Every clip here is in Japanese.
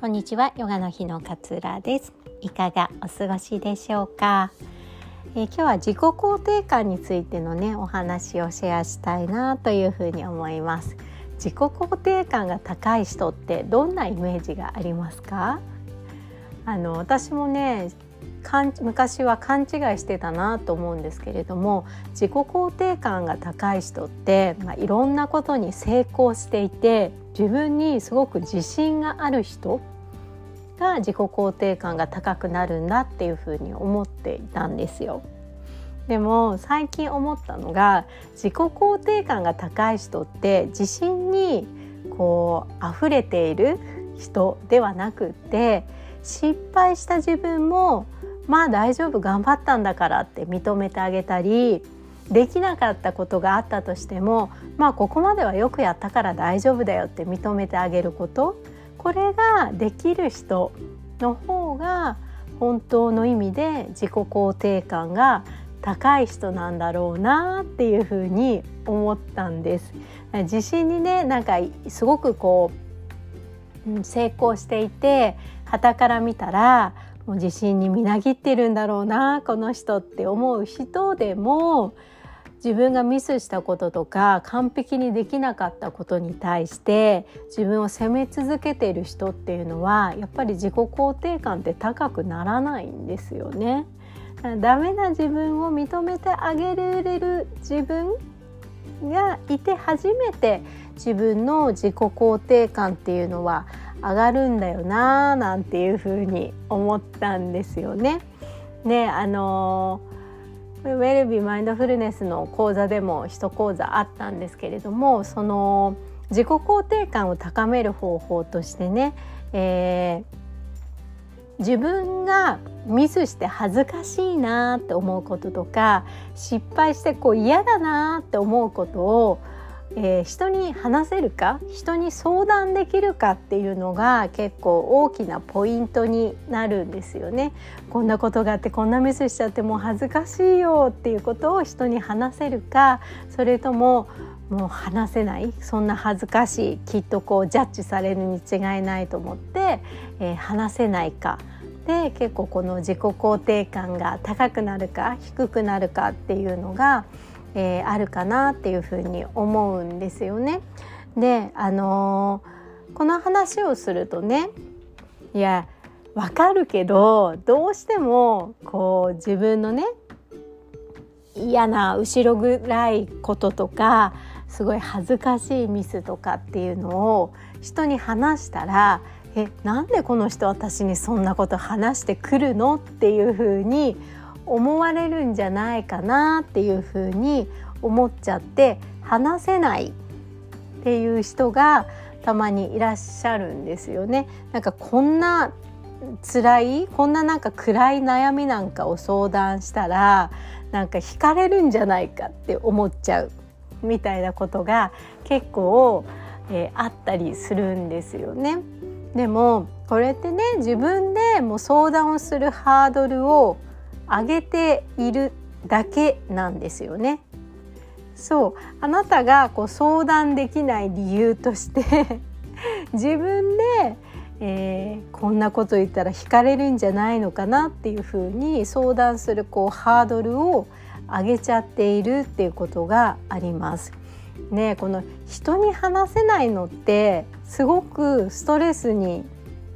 こんにちはヨガの日の勝浦です。いかがお過ごしでしょうか、えー、今日は自己肯定感についてのねお話をシェアしたいなというふうに思います。自己肯定感が高い人ってどんなイメージがありますか？あの私もね昔は勘違いしてたなと思うんですけれども自己肯定感が高い人って、まあ、いろんなことに成功していて自分にすごく自信がある人が自己肯定感が高くなるんだっていうふうに思っていたんですよ。でも最近思ったのが自己肯定感が高い人って自信にこう溢れている人ではなくって失敗した自分もまあ大丈夫頑張ったんだからって認めてあげたりできなかったことがあったとしてもまあここまではよくやったから大丈夫だよって認めてあげることこれができる人の方が本当の意味で自己肯定感が高い人なんだろうなっていうふうに思ったんです。自信にねなんかすごくこう成功していて旗から見たらもう自信にみなぎってるんだろうなこの人って思う人でも自分がミスしたこととか完璧にできなかったことに対して自分を責め続けている人っていうのはやっぱり自己肯定感って高くならないんですよね。ダメな自分を認めてあげれる自分がいて初めて自分の自己肯定感っていうのは上がるんだよななんていうふうに思ったんですよね。ねあのウェルビーマインドフルネスの講座でも一講座あったんですけれどもその自己肯定感を高める方法としてね、えー、自分がミスして恥ずかしいなって思うこととか失敗してこう嫌だなって思うことをえー、人に話せるか？人に相談できるかっていうのが結構大きなポイントになるんですよね。こんなことがあってこんなミスしちゃってもう恥ずかしいよっていうことを人に話せるか？それとももう話せない？そんな恥ずかしいきっとこうジャッジされるに違いないと思って、えー、話せないか？で結構この自己肯定感が高くなるか？低くなるかっていうのがえー、あるかなっていうふうに思うんですよね。であのー、この話をするとねいやわかるけどどうしてもこう自分のね嫌な後ろ暗いこととかすごい恥ずかしいミスとかっていうのを人に話したらえなんでこの人私にそんなこと話してくるのっていうふうに思われるんじゃないかなっていうふうに思っちゃって話せないっていう人がたまにいらっしゃるんですよね。なんかこんな辛いこんななんか暗い悩みなんかを相談したらなんか惹かれるんじゃないかって思っちゃうみたいなことが結構、えー、あったりするんですよね。でもこれってね自分でもう相談をするハードルを上げているだけなんですよね。そうあなたがこう相談できない理由として 自分で、えー、こんなこと言ったら惹かれるんじゃないのかなっていうふうに相談するこうハードルを上げちゃっているっていうことがあります。ね、この人に話せないのってすごくストレスに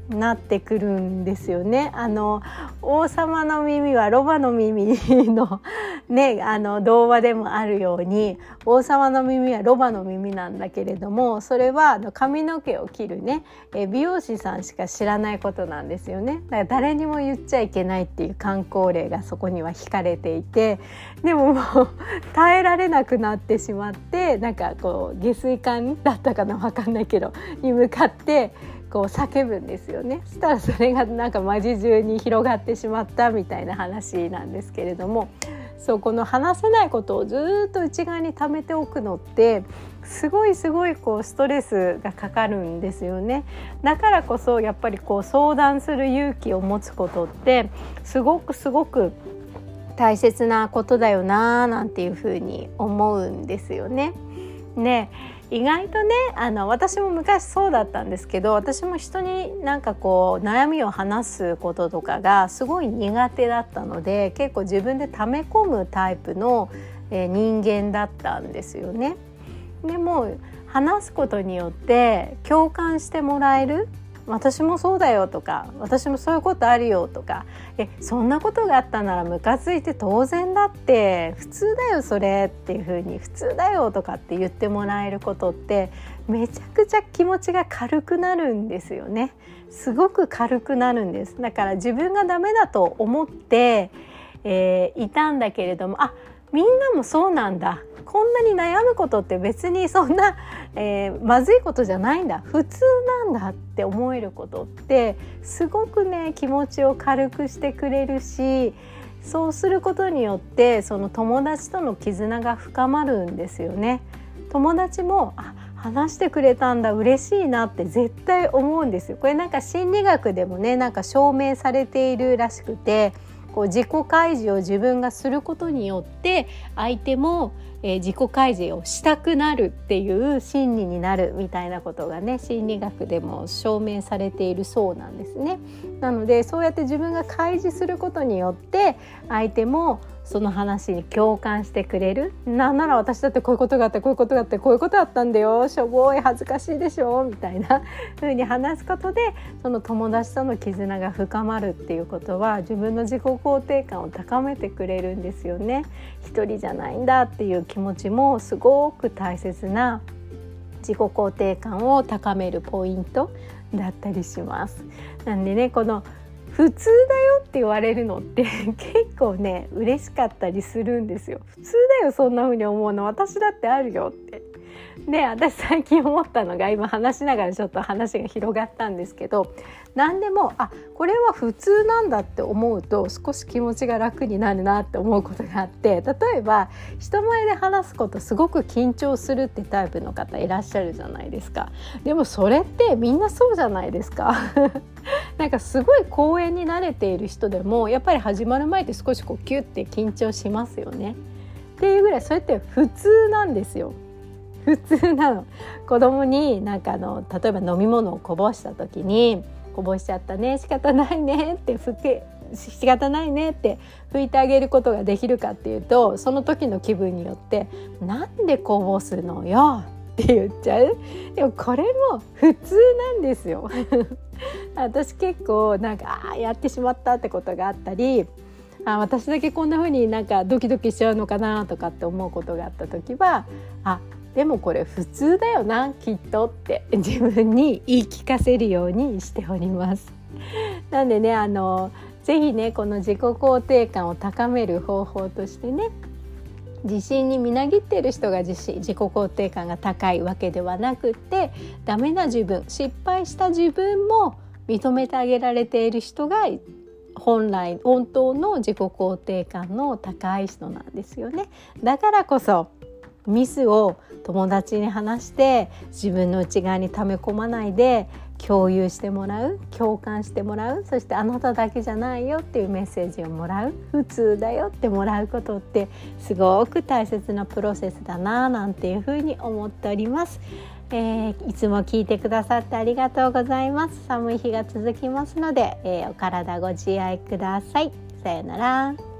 なってくるんですよね。あの王様の耳はロバの耳のねあの童話でもあるように王様の耳はロバの耳なんだけれどもそれはあの髪の毛を切るねえ美容師さんしか知らないことなんですよね。だから誰にも言っちゃいけないっていう観光例がそこには引かれていてでももう耐えられなくなってしまってなんかこう下水管だったかな分かんないけどに向かってこう叫ぶんですよね。そしたらそれがなんか街中に広がってしまったみたいな話なんですけれども。そうこの話せないことをずっと内側に溜めておくのってすごいすごいこうストレスがかかるんですよね。だからこそやっぱりこう相談する勇気を持つことってすごくすごく大切なことだよななんていうふうに思うんですよね。ね。意外とねあの私も昔そうだったんですけど私も人になんかこう悩みを話すこととかがすごい苦手だったので結構自分で溜め込むタイプの、えー、人間だったんですよね。でも話すことによって共感してもらえる私もそうだよとか私もそういうことあるよとかえそんなことがあったならムカついて当然だって普通だよそれっていう風に普通だよとかって言ってもらえることってめちゃくちゃ気持ちが軽くなるんですよね。すごく軽くなるんです。だから自分がダメだと思って、えー、いたんだけれどもあっみんなもそうなんだこんなに悩むことって別にそんな、えー、まずいことじゃないんだ普通なんだって思えることってすごくね気持ちを軽くしてくれるしそうすることによってその友達との絆が深まるんですよね。友達もあ話してくれたんだ嬉しいなって絶対思うんですよ。これなんか心理学でもねなんか証明されているらしくてこう自己開示を自分がすることによって相手もえー、自己開示をしたくなるっていう心理になるみたいなことがね心理学でも証明されているそうなんですね。なのでそうやって自分が開示することによって相手もその話に共感してくれるなんなら私だってこういうことがあってこういうことがあってこういうことだったんだよしょぼい恥ずかしいでしょみたいな 風に話すことでその友達との絆が深まるっていうことは自分の自己肯定感を高めてくれるんですよね。一人じゃないんだっていう気持ちもすごく大切な自己肯定感を高めるポイントだったりします。なんでねこの普通だよって言われるのって 結構ね嬉しかったりするんですよ。普通だよそんな風に思うの。私だってあるよって。で私最近思ったのが今話しながらちょっと話が広がったんですけど何でもあこれは普通なんだって思うと少し気持ちが楽になるなって思うことがあって例えば人前で話すことすごく緊張するってタイプの方いらっしゃるじゃないですか。でもそれってみんなそうじゃないですか。なんかすごい公演に慣れている人でもやっぱり始まる前って少しこうキュッて緊張しますよね。っていうぐらいそれって普通なんですよ。普通なの。子供になんかあの例えば飲み物をこぼした時にこぼしちゃったね仕方ないねって拭け仕方ないねって拭いてあげることができるかっていうとその時の気分によって「なんでこぼすのよ」って言っちゃう？でもこれも普通なんですよ 私結構なんかあやってしまったってことがあったりあ私だけこんな風になんかドキドキしちゃうのかなとかって思うことがあった時はあでもこれ普通だよなきっとって 自分に言い聞かせるようにしております。なんでねあのぜひねこの自己肯定感を高める方法としてね自信にみなぎっている人が自信自己肯定感が高いわけではなくてダメな自分失敗した自分も認めてあげられている人が本来本当の自己肯定感の高い人なんですよね。だからこそミスを友達に話して自分の内側に溜め込まないで共有してもらう共感してもらうそしてあなただけじゃないよっていうメッセージをもらう普通だよってもらうことってすごく大切なプロセスだななんていうふうに思っております。えー、いつも聞いてくださってありがとうございます。寒い日が続きますので、えー、お体ご自愛ください。さようなら。